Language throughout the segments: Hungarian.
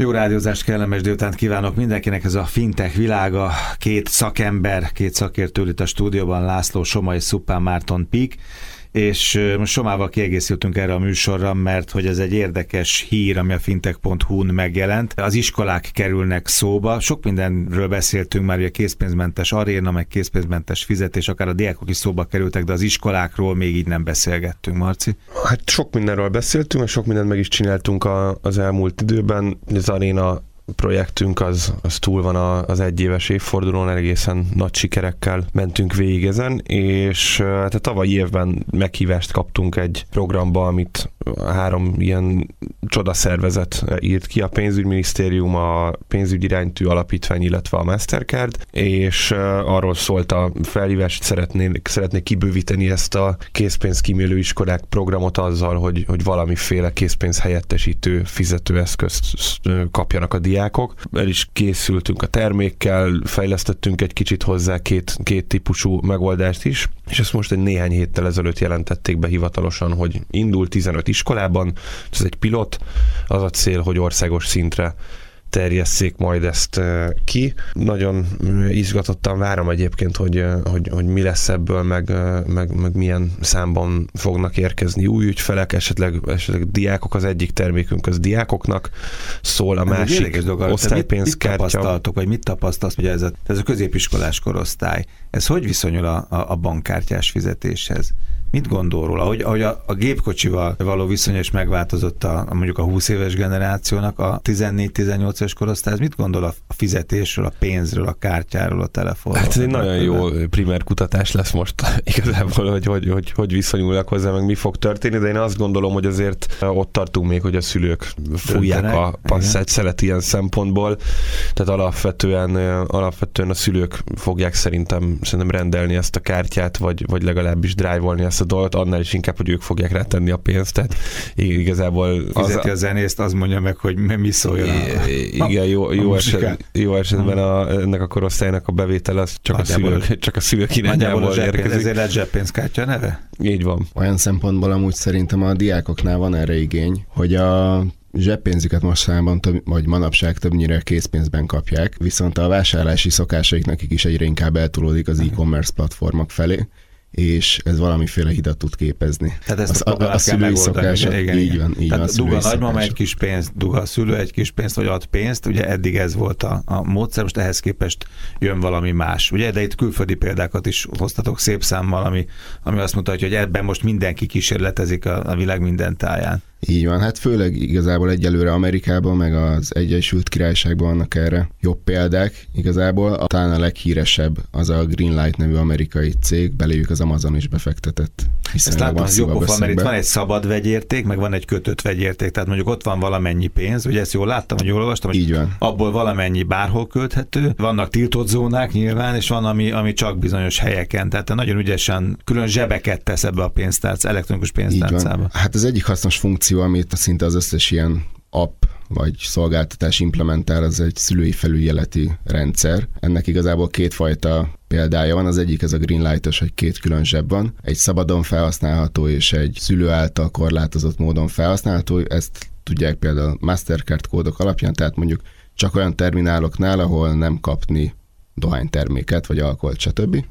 Jó rádiózást, kellemes délután kívánok mindenkinek, ez a fintech világa, két szakember, két szakértő itt a stúdióban, László Soma és Szupán Márton Pik, és most Somával kiegészültünk erre a műsorra, mert hogy ez egy érdekes hír, ami a fintech.hu-n megjelent. Az iskolák kerülnek szóba, sok mindenről beszéltünk már, hogy a készpénzmentes aréna, meg készpénzmentes fizetés, akár a diákok is szóba kerültek, de az iskolákról még így nem beszélgettünk, Marci. Hát sok mindenről beszéltünk, és sok mindent meg is csináltunk a, az elmúlt időben. Az aréna projektünk az, az túl van az egyéves évfordulón, egészen nagy sikerekkel mentünk végig ezen, és hát a tavalyi évben meghívást kaptunk egy programba, amit három ilyen csodaszervezet írt ki, a pénzügyminisztérium, a pénzügyiránytű alapítvány, illetve a Mastercard, és arról szólt a felhívás, hogy szeretnék, szeretnék kibővíteni ezt a készpénz kimélő iskolák programot azzal, hogy, hogy valamiféle készpénz helyettesítő fizetőeszközt kapjanak a diák diákok. El is készültünk a termékkel, fejlesztettünk egy kicsit hozzá két, két típusú megoldást is, és ezt most egy néhány héttel ezelőtt jelentették be hivatalosan, hogy indul 15 iskolában, ez egy pilot, az a cél, hogy országos szintre terjesszék majd ezt ki. Nagyon izgatottan várom egyébként, hogy, hogy, hogy mi lesz ebből, meg, meg, meg milyen számban fognak érkezni új ügyfelek, esetleg, esetleg diákok, az egyik termékünk az diákoknak szól, a másik osztálypénzkártya. Mit, mit tapasztaltok, vagy mit tapasztalsz, hogy ez a, ez a középiskolás korosztály, ez hogy viszonyul a, a bankkártyás fizetéshez? Mit gondol róla? Ahogy, ahogy a, a gépkocsival való viszony is megváltozott a, mondjuk a 20 éves generációnak, a 14-18 éves korosztály, mit gondol a fizetésről, a pénzről, a kártyáról, a telefonról? Hát ez egy nagyon jó primer kutatás lesz most igazából, hogy hogy, hogy hogy viszonyulnak hozzá, meg mi fog történni, de én azt gondolom, hogy azért ott tartunk még, hogy a szülők fújják a passzát szelet ilyen szempontból, tehát alapvetően, alapvetően a szülők fogják szerintem, szerintem rendelni ezt a kártyát, vagy, vagy legalábbis drive-olni ezt ezt a dolgot, annál is inkább, hogy ők fogják rátenni a pénzt, tehát igazából... Az Fizeti a, zenészt, az mondja meg, hogy mi szóljon Igen, jó, jó, eset, jó esetben a, ennek a korosztálynak a bevétel az csak, a szülők, csak a szülők irányából érkezik. Ezért lett zseppénzkártya neve? Így van. Olyan szempontból amúgy szerintem a diákoknál van erre igény, hogy a zseppénzüket mostanában, több, vagy manapság többnyire készpénzben kapják, viszont a vásárlási szokásaik nekik is egyre inkább eltolódik az e-commerce platformok felé, és ez valamiféle hidat tud képezni. Tehát ezt a, a, a szülői szokás, igen, így van, így Tehát van, dug a nagymama egy kis pénzt, dug a szülő egy kis pénzt, vagy ad pénzt, ugye eddig ez volt a, a módszer, most ehhez képest jön valami más. Ugye, de itt külföldi példákat is hoztatok szép számmal, ami, ami azt mutatja, hogy ebben most mindenki kísérletezik a, a világ minden táján. Így van, hát főleg igazából egyelőre Amerikában, meg az Egyesült Királyságban vannak erre jobb példák. Igazából talán a leghíresebb az a Greenlight nevű amerikai cég, beléjük az Amazon is befektetett. Ezt látom, az jobb van, mert itt van egy szabad vegyérték, meg van egy kötött vegyérték, tehát mondjuk ott van valamennyi pénz, ugye ezt jól láttam, vagy jól olvastam, hogy Így van. abból valamennyi bárhol költhető, vannak tiltott zónák nyilván, és van, ami, ami csak bizonyos helyeken, tehát nagyon ügyesen külön zsebeket tesz ebbe a pénztárc, elektronikus pénztárcába. Hát az egyik hasznos funkció funkció, amit szinte az összes ilyen app vagy szolgáltatás implementál, az egy szülői felügyeleti rendszer. Ennek igazából kétfajta példája van. Az egyik ez a Greenlight-os, hogy két külön zseb van. Egy szabadon felhasználható és egy szülő által korlátozott módon felhasználható. Ezt tudják például Mastercard kódok alapján, tehát mondjuk csak olyan termináloknál, ahol nem kapni dohányterméket, vagy alkoholt, stb.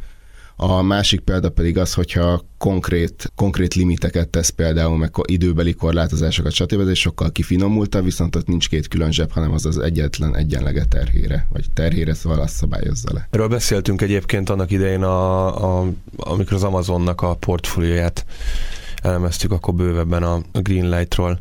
A másik példa pedig az, hogyha konkrét, konkrét limiteket tesz például, meg időbeli korlátozásokat, stb. Ez sokkal kifinomultabb, viszont ott nincs két külön zseb, hanem az az egyetlen egyenlege terhére, vagy terhére, szóval azt szabályozza le. Erről beszéltünk egyébként annak idején, a, a, amikor az Amazonnak a portfólióját elemeztük akkor bővebben a Greenlight-ról.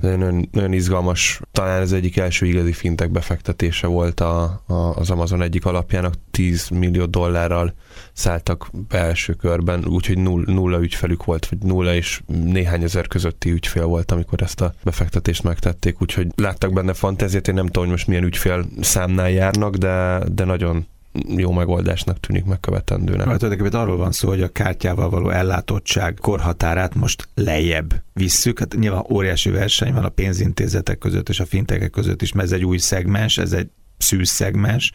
Nagyon, nagyon izgalmas, talán ez egyik első igazi fintek befektetése volt a, a, az Amazon egyik alapjának, 10 millió dollárral szálltak be első körben, úgyhogy nulla, nulla ügyfelük volt, vagy nulla és néhány ezer közötti ügyfél volt, amikor ezt a befektetést megtették, úgyhogy láttak benne fantáziát, én nem tudom, hogy most milyen ügyfél számnál járnak, de, de nagyon jó megoldásnak tűnik megkövetendőnek. Hát tulajdonképpen arról van szó, hogy a kártyával való ellátottság korhatárát most lejjebb visszük. Hát nyilván óriási verseny van a pénzintézetek között és a fintekek között is, mert ez egy új szegmens, ez egy szűz szegmens,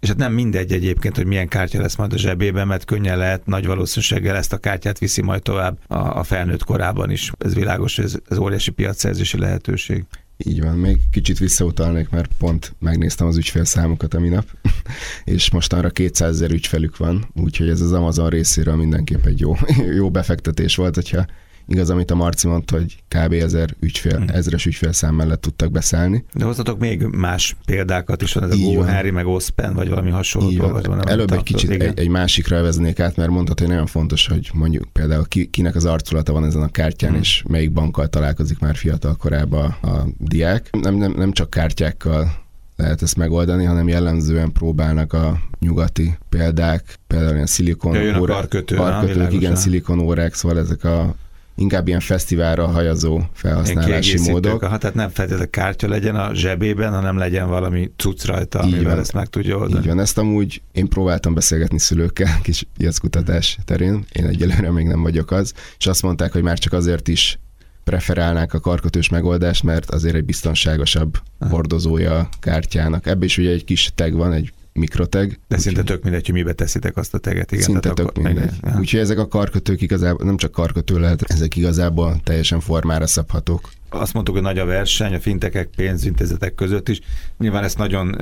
és hát nem mindegy egyébként, hogy milyen kártya lesz majd a zsebében, mert könnyen lehet, nagy valószínűséggel ezt a kártyát viszi majd tovább a, a felnőtt korában is. Ez világos, ez, ez óriási piacszerzési lehetőség. Így van, még kicsit visszautalnék, mert pont megnéztem az ügyfélszámokat a minap, és mostanra 200 ezer ügyfelük van, úgyhogy ez az Amazon részéről mindenképp egy jó, jó befektetés volt, hogyha Igaz, amit a Marci mondta, hogy kb. ezer ügyfél, hmm. ezres ügyfélszám mellett tudtak beszállni. De hoztatok még más példákat is, van ez a GoHarry, meg Ospen, vagy valami hasonló. Vagy van, Előbb egy kicsit egy, egy, másikra veznék át, mert mondhatod, hogy nagyon fontos, hogy mondjuk például ki, kinek az arculata van ezen a kártyán, hmm. és melyik bankkal találkozik már fiatal korában a diák. Nem, nem, nem csak kártyákkal lehet ezt megoldani, hanem jellemzően próbálnak a nyugati példák, például ilyen szilikon ja, órák, karkötő, karkötők, igen, szilikon órák, szóval ezek a inkább ilyen fesztiválra hajazó felhasználási módok. Ha, tehát nem feltétlenül kártya legyen a zsebében, hanem legyen valami cucc rajta, így amivel van. ezt meg tudja oldani. Így van, ezt amúgy én próbáltam beszélgetni szülőkkel, kis piackutatás terén, én egyelőre még nem vagyok az, és azt mondták, hogy már csak azért is preferálnák a karkötős megoldást, mert azért egy biztonságosabb hordozója a kártyának. Ebben is ugye egy kis tag van, egy mikroteg. De szinte tök mindegy, hogy mibe teszitek azt a teget. Igen, szinte tök akkor, mindegy. Igen. Úgyhogy ezek a karkötők igazából, nem csak karkötő lehet, ezek igazából teljesen formára szabhatók azt mondtuk, hogy nagy a verseny a fintekek, pénzintézetek között is. Nyilván ezt nagyon,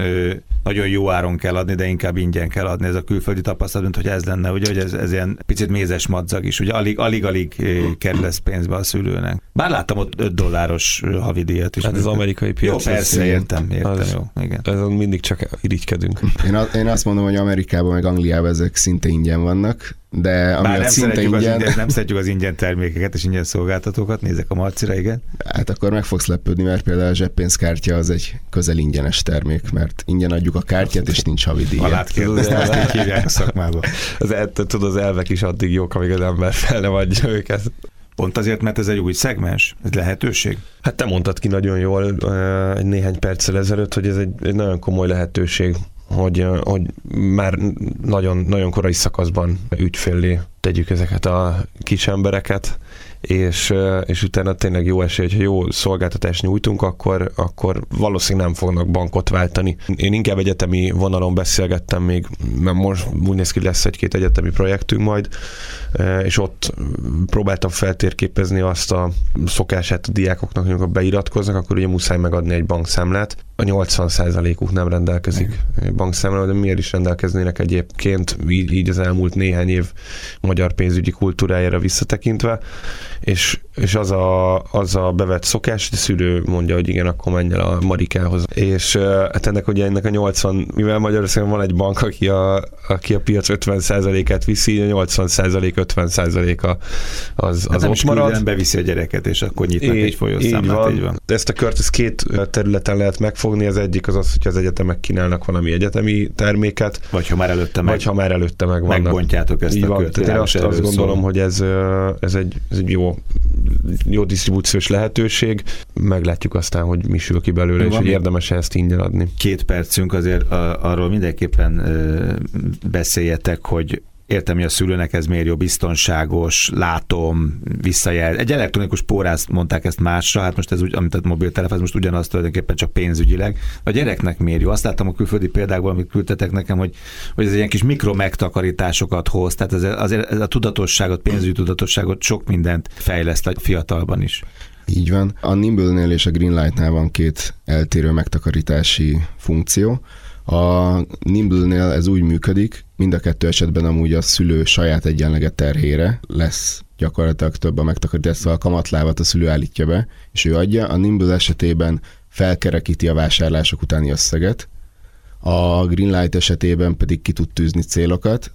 nagyon jó áron kell adni, de inkább ingyen kell adni. Ez a külföldi tapasztalat, mint hogy ez lenne, ugye, hogy ez, ez ilyen picit mézes madzag is, ugye alig, alig, alig kerül ez pénzbe a szülőnek. Bár láttam ott 5 dolláros havidíjat is. Hát az amerikai piac. Jó, persze, értem, értem, az, jó, igen. Ezen mindig csak irigykedünk. Én, a, én azt mondom, hogy Amerikában meg Angliában ezek szinte ingyen vannak, de ami Bár nem szinte ingyen... Az ingyen... Nem szeretjük az ingyen termékeket és ingyen szolgáltatókat, nézek a Marcira, igen. Hát akkor meg fogsz lepődni, mert például a zseppénzkártya az egy közel ingyenes termék, mert ingyen adjuk a kártyát, és nincs havidíja. Alát kérdezte, ezt így hívják a szakmába. Az, tudod, az elvek is addig jók, amíg az ember fel nem adja őket. Pont azért, mert ez egy új szegmens, ez lehetőség? Hát te mondtad ki nagyon jól egy néhány perccel ezelőtt, hogy ez egy, egy nagyon komoly lehetőség hogy, hogy már nagyon, nagyon korai szakaszban ügyfélé tegyük ezeket a kis embereket, és, és utána tényleg jó esély, hogyha jó szolgáltatást nyújtunk, akkor, akkor valószínűleg nem fognak bankot váltani. Én inkább egyetemi vonalon beszélgettem még, mert most úgy néz ki, lesz egy-két egyetemi projektünk majd, és ott próbáltam feltérképezni azt a szokását a diákoknak, amikor beiratkoznak, akkor ugye muszáj megadni egy bankszámlát. A 80%-uk nem rendelkezik bankszámlával, de miért is rendelkeznének egyébként, így, így az elmúlt néhány év magyar pénzügyi kultúrájára visszatekintve? És, és az, a, az a bevett szokás, hogy a szülő mondja, hogy igen, akkor menj el a Marikához. És hát ennek ugye ennek a 80, mivel Magyarországon van egy bank, aki a, aki a piac 50%-át viszi, a 80% 50%-a az, az hát ott marad. beviszi a gyereket, és akkor nyitnak így, egy folyószámlát. Így van. így van. Ezt a kört ezt két területen lehet megfogni. Az egyik az az, hogy az egyetemek kínálnak valami egyetemi terméket. Vagy ha már előtte meg. Vagy ha már előtte meg vannak. Megbontjátok ezt így a kört. Én azt, azt gondolom, hogy ez, ez, egy, ez egy jó jó disztribúciós lehetőség, meglátjuk aztán, hogy mi sül ki belőle, Jó, és hogy érdemes ezt ingyen adni. Két percünk azért a, arról mindenképpen ö, beszéljetek, hogy értem, hogy a szülőnek ez miért jó, biztonságos, látom, visszajel. Egy elektronikus pórász mondták ezt másra, hát most ez úgy, amit a mobiltelefon, most ugyanaz tulajdonképpen csak pénzügyileg. A gyereknek miért jó? Azt láttam a külföldi példákból, amit küldtetek nekem, hogy, hogy ez ilyen kis mikro megtakarításokat hoz, tehát ez, azért ez a tudatosságot, pénzügyi tudatosságot sok mindent fejleszt a fiatalban is. Így van. A Nimble-nél és a Greenlight-nál van két eltérő megtakarítási funkció. A Nimble-nél ez úgy működik, mind a kettő esetben amúgy a szülő saját egyenleget terhére lesz gyakorlatilag több a megtakarítás, szóval a kamatlábat a szülő állítja be, és ő adja. A Nimble esetében felkerekíti a vásárlások utáni összeget, a Greenlight esetében pedig ki tud tűzni célokat,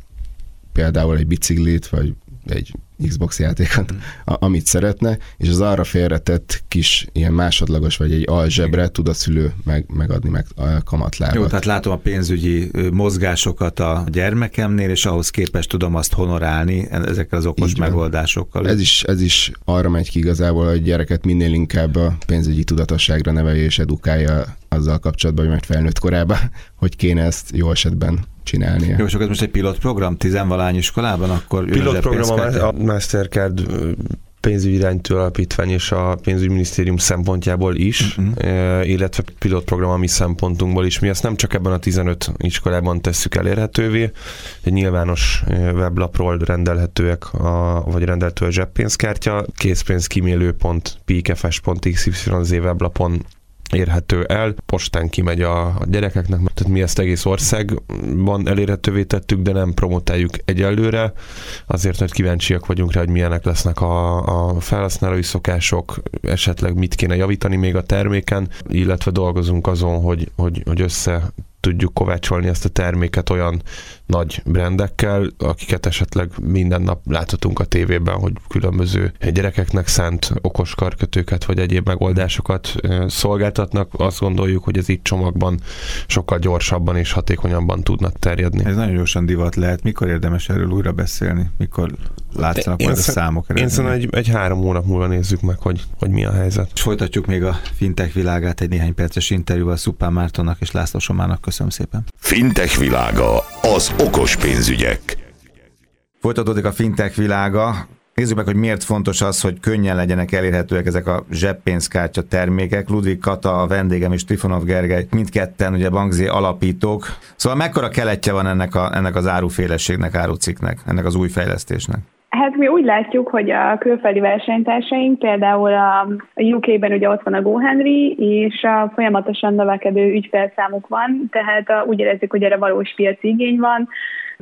például egy biciklit, vagy egy Xbox játékot, a, amit szeretne, és az arra félretett kis ilyen másodlagos vagy egy alzsebre tud a szülő meg, megadni meg a kamatlábat. Jó, tehát látom a pénzügyi mozgásokat a gyermekemnél, és ahhoz képest tudom azt honorálni ezekkel az okos megoldásokkal. Ez is, ez is arra megy ki igazából, hogy a gyereket minél inkább a pénzügyi tudatosságra nevelje és edukálja azzal kapcsolatban, hogy majd felnőtt korában, hogy kéne ezt jó esetben csinálnia. Jó, csak ez most egy pilotprogram, tizenvalány iskolában, akkor pilotprogram a, a Mastercard pénzügyi iránytő alapítvány és a pénzügyminisztérium szempontjából is, uh-huh. illetve pilotprogram a mi szempontunkból is. Mi ezt nem csak ebben a 15 iskolában tesszük elérhetővé, egy nyilvános weblapról rendelhetőek, a, vagy rendelhető a zseppénzkártya, készpénzkímélő.pikfs.xyz weblapon érhető el, postán kimegy a, a gyerekeknek, tehát mi ezt egész országban elérhetővé tettük, de nem promotáljuk egyelőre, azért, mert kíváncsiak vagyunk rá, hogy milyenek lesznek a, a felhasználói szokások, esetleg mit kéne javítani még a terméken, illetve dolgozunk azon, hogy, hogy, hogy össze tudjuk kovácsolni ezt a terméket olyan nagy brendekkel, akiket esetleg minden nap láthatunk a tévében, hogy különböző gyerekeknek szánt okos karkötőket vagy egyéb megoldásokat szolgáltatnak. Azt gondoljuk, hogy ez itt csomagban sokkal gyorsabban és hatékonyabban tudnak terjedni. Ez nagyon gyorsan divat lehet. Mikor érdemes erről újra beszélni? Mikor látszanak majd a számok? Én szerintem egy, egy három hónap múlva nézzük meg, hogy, hogy mi a helyzet. És folytatjuk még a fintech világát egy néhány perces interjúval Szupán Mártonnak és László Somának. Köszönöm szépen. Fintech világa az okos pénzügyek. Folytatódik a fintech világa. Nézzük meg, hogy miért fontos az, hogy könnyen legyenek elérhetőek ezek a zseppénzkártya termékek. Ludvig Kata, a vendégem és Trifonov Gergely, mindketten ugye bankzé alapítók. Szóval mekkora keletje van ennek, a, ennek az árufélességnek, áruciknek, ennek az új fejlesztésnek? Hát mi úgy látjuk, hogy a külföldi versenytársaink, például a UK-ben ugye ott van a GoHenry, és a folyamatosan növekedő ügyfelszámuk van, tehát úgy érezzük, hogy erre valós piaci igény van.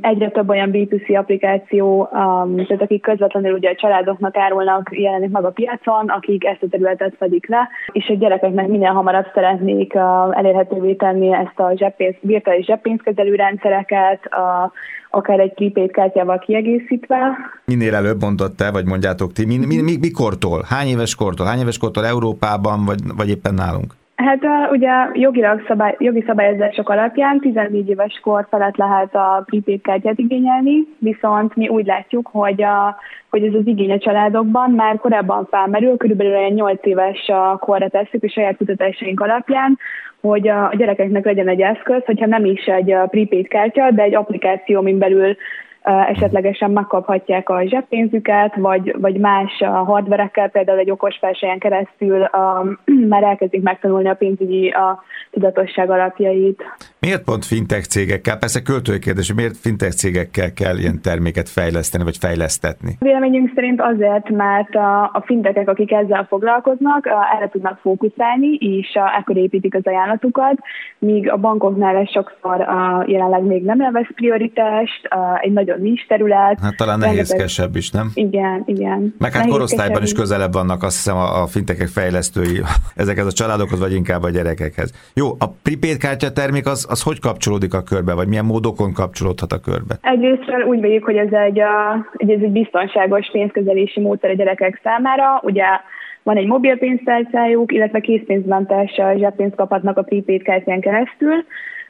Egyre több olyan B2C applikáció, tehát akik közvetlenül ugye a családoknak árulnak, jelenik meg a piacon, akik ezt a területet fedik le, és a gyerekeknek minél hamarabb szeretnék elérhetővé tenni ezt a zseppénz, virtuális zseppénzkezelő rendszereket, a akár egy prepaid kártyával kiegészítve. Minél előbb mondott te, vagy mondjátok ti, mi, mi, mi, mikortól? Hány éves kortól? Hány éves kortól Európában, vagy, vagy éppen nálunk? Hát ugye jogilag szabály, jogi szabályozások alapján 14 éves kor felett lehet a prepaid kártyát igényelni, viszont mi úgy látjuk, hogy, a, hogy ez az igény a családokban már korábban felmerül, körülbelül olyan 8 éves korra tesszük a saját kutatásaink alapján, hogy a gyerekeknek legyen egy eszköz, hogyha nem is egy prepaid kártya, de egy applikáció, amin belül esetlegesen megkaphatják a zseppénzüket, vagy, vagy más hardverekkel, például egy okos versenyen keresztül már elkezdik megtanulni a pénzügyi a tudatosság alapjait. Miért pont fintech cégekkel? Persze költői kérdés, miért fintech cégekkel kell ilyen terméket fejleszteni, vagy fejlesztetni? Véleményünk szerint azért, mert a, a fintekek, akik ezzel foglalkoznak, erre tudnak fókuszálni, és ekkor építik az ajánlatukat, míg a bankoknál ez sokszor jelenleg még nem élvez prioritást, egy nagyon nincs terület. Hát talán nehézkesebb is, nem? Igen, igen. Meg hát korosztályban is közelebb vannak azt hiszem a, a fintekek fejlesztői ezekhez a családokhoz, vagy inkább a gyerekekhez. Jó, a prepaid kártya termék az, az hogy kapcsolódik a körbe, vagy milyen módokon kapcsolódhat a körbe? Egyrészt úgy véljük, hogy ez egy, a, ez egy biztonságos pénzkezelési módszer a gyerekek számára. Ugye van egy mobil pénztárcájuk, illetve készpénzmentes zseppénzt kaphatnak a prepaid kártyán keresztül.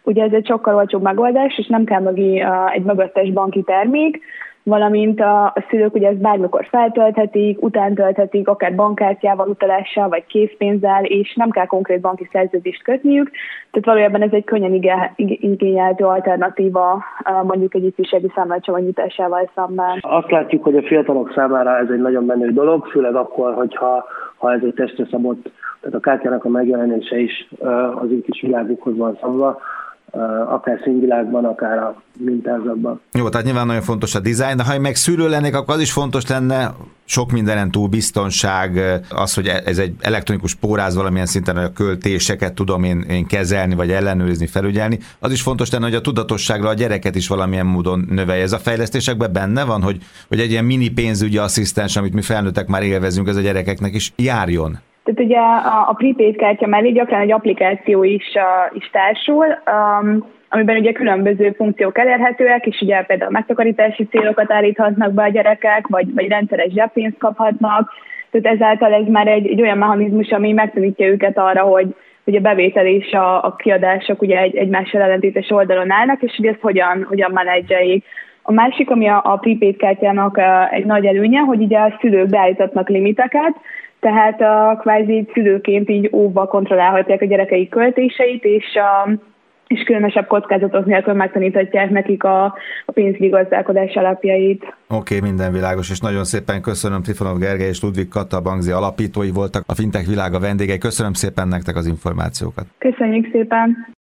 Ugye ez egy sokkal olcsóbb megoldás, és nem kell mögé egy mögöttes banki termék, valamint a, a szülők ugye ezt bármikor feltölthetik, utántölthetik, akár bankkártyával, utalással, vagy készpénzzel, és nem kell konkrét banki szerződést kötniük. Tehát valójában ez egy könnyen igényeltő alternatíva mondjuk egy ifjúsági számlácsomag nyitásával szemben. Azt látjuk, hogy a fiatalok számára ez egy nagyon menő dolog, főleg akkor, hogyha ha ez egy testre szabott, tehát a kártyának a megjelenése is az ő kis világukhoz van szabva, akár színvilágban, akár a mintázatban. Jó, tehát nyilván nagyon fontos a dizájn, de ha meg szűrő lennék, akkor az is fontos lenne, sok mindenen túl biztonság, az, hogy ez egy elektronikus póráz valamilyen szinten, a költéseket tudom én, én kezelni, vagy ellenőrizni, felügyelni, az is fontos lenne, hogy a tudatosságra a gyereket is valamilyen módon növelje. Ez a fejlesztésekben benne van, hogy, hogy egy ilyen mini pénzügyi asszisztens, amit mi felnőttek már élvezünk, ez a gyerekeknek is járjon. Tehát ugye a, a prepaid kártya mellé gyakran egy applikáció is, uh, is társul, um, amiben ugye különböző funkciók elérhetőek, és ugye például megtakarítási célokat állíthatnak be a gyerekek, vagy, vagy rendszeres zseppénzt kaphatnak, tehát ezáltal ez már egy, egy olyan mechanizmus, ami megtanítja őket arra, hogy, hogy a bevétel és a, a kiadások ugye egy, egymással ellentétes oldalon állnak, és hogy ezt hogyan, hogyan menedzseljék. A másik, ami a, a prepaid kártyának egy nagy előnye, hogy ugye a szülők beállítatnak limiteket, tehát a kvázi szülőként így óvva kontrollálhatják a gyerekeik költéseit, és a, és különösebb kockázatok nélkül megtaníthatják nekik a, a pénzügyi gazdálkodás alapjait. Oké, okay, minden világos, és nagyon szépen köszönöm Trifonov Gergely és Ludvig Kata Bangzi alapítói voltak, a Fintech világa vendégei. Köszönöm szépen nektek az információkat. Köszönjük szépen!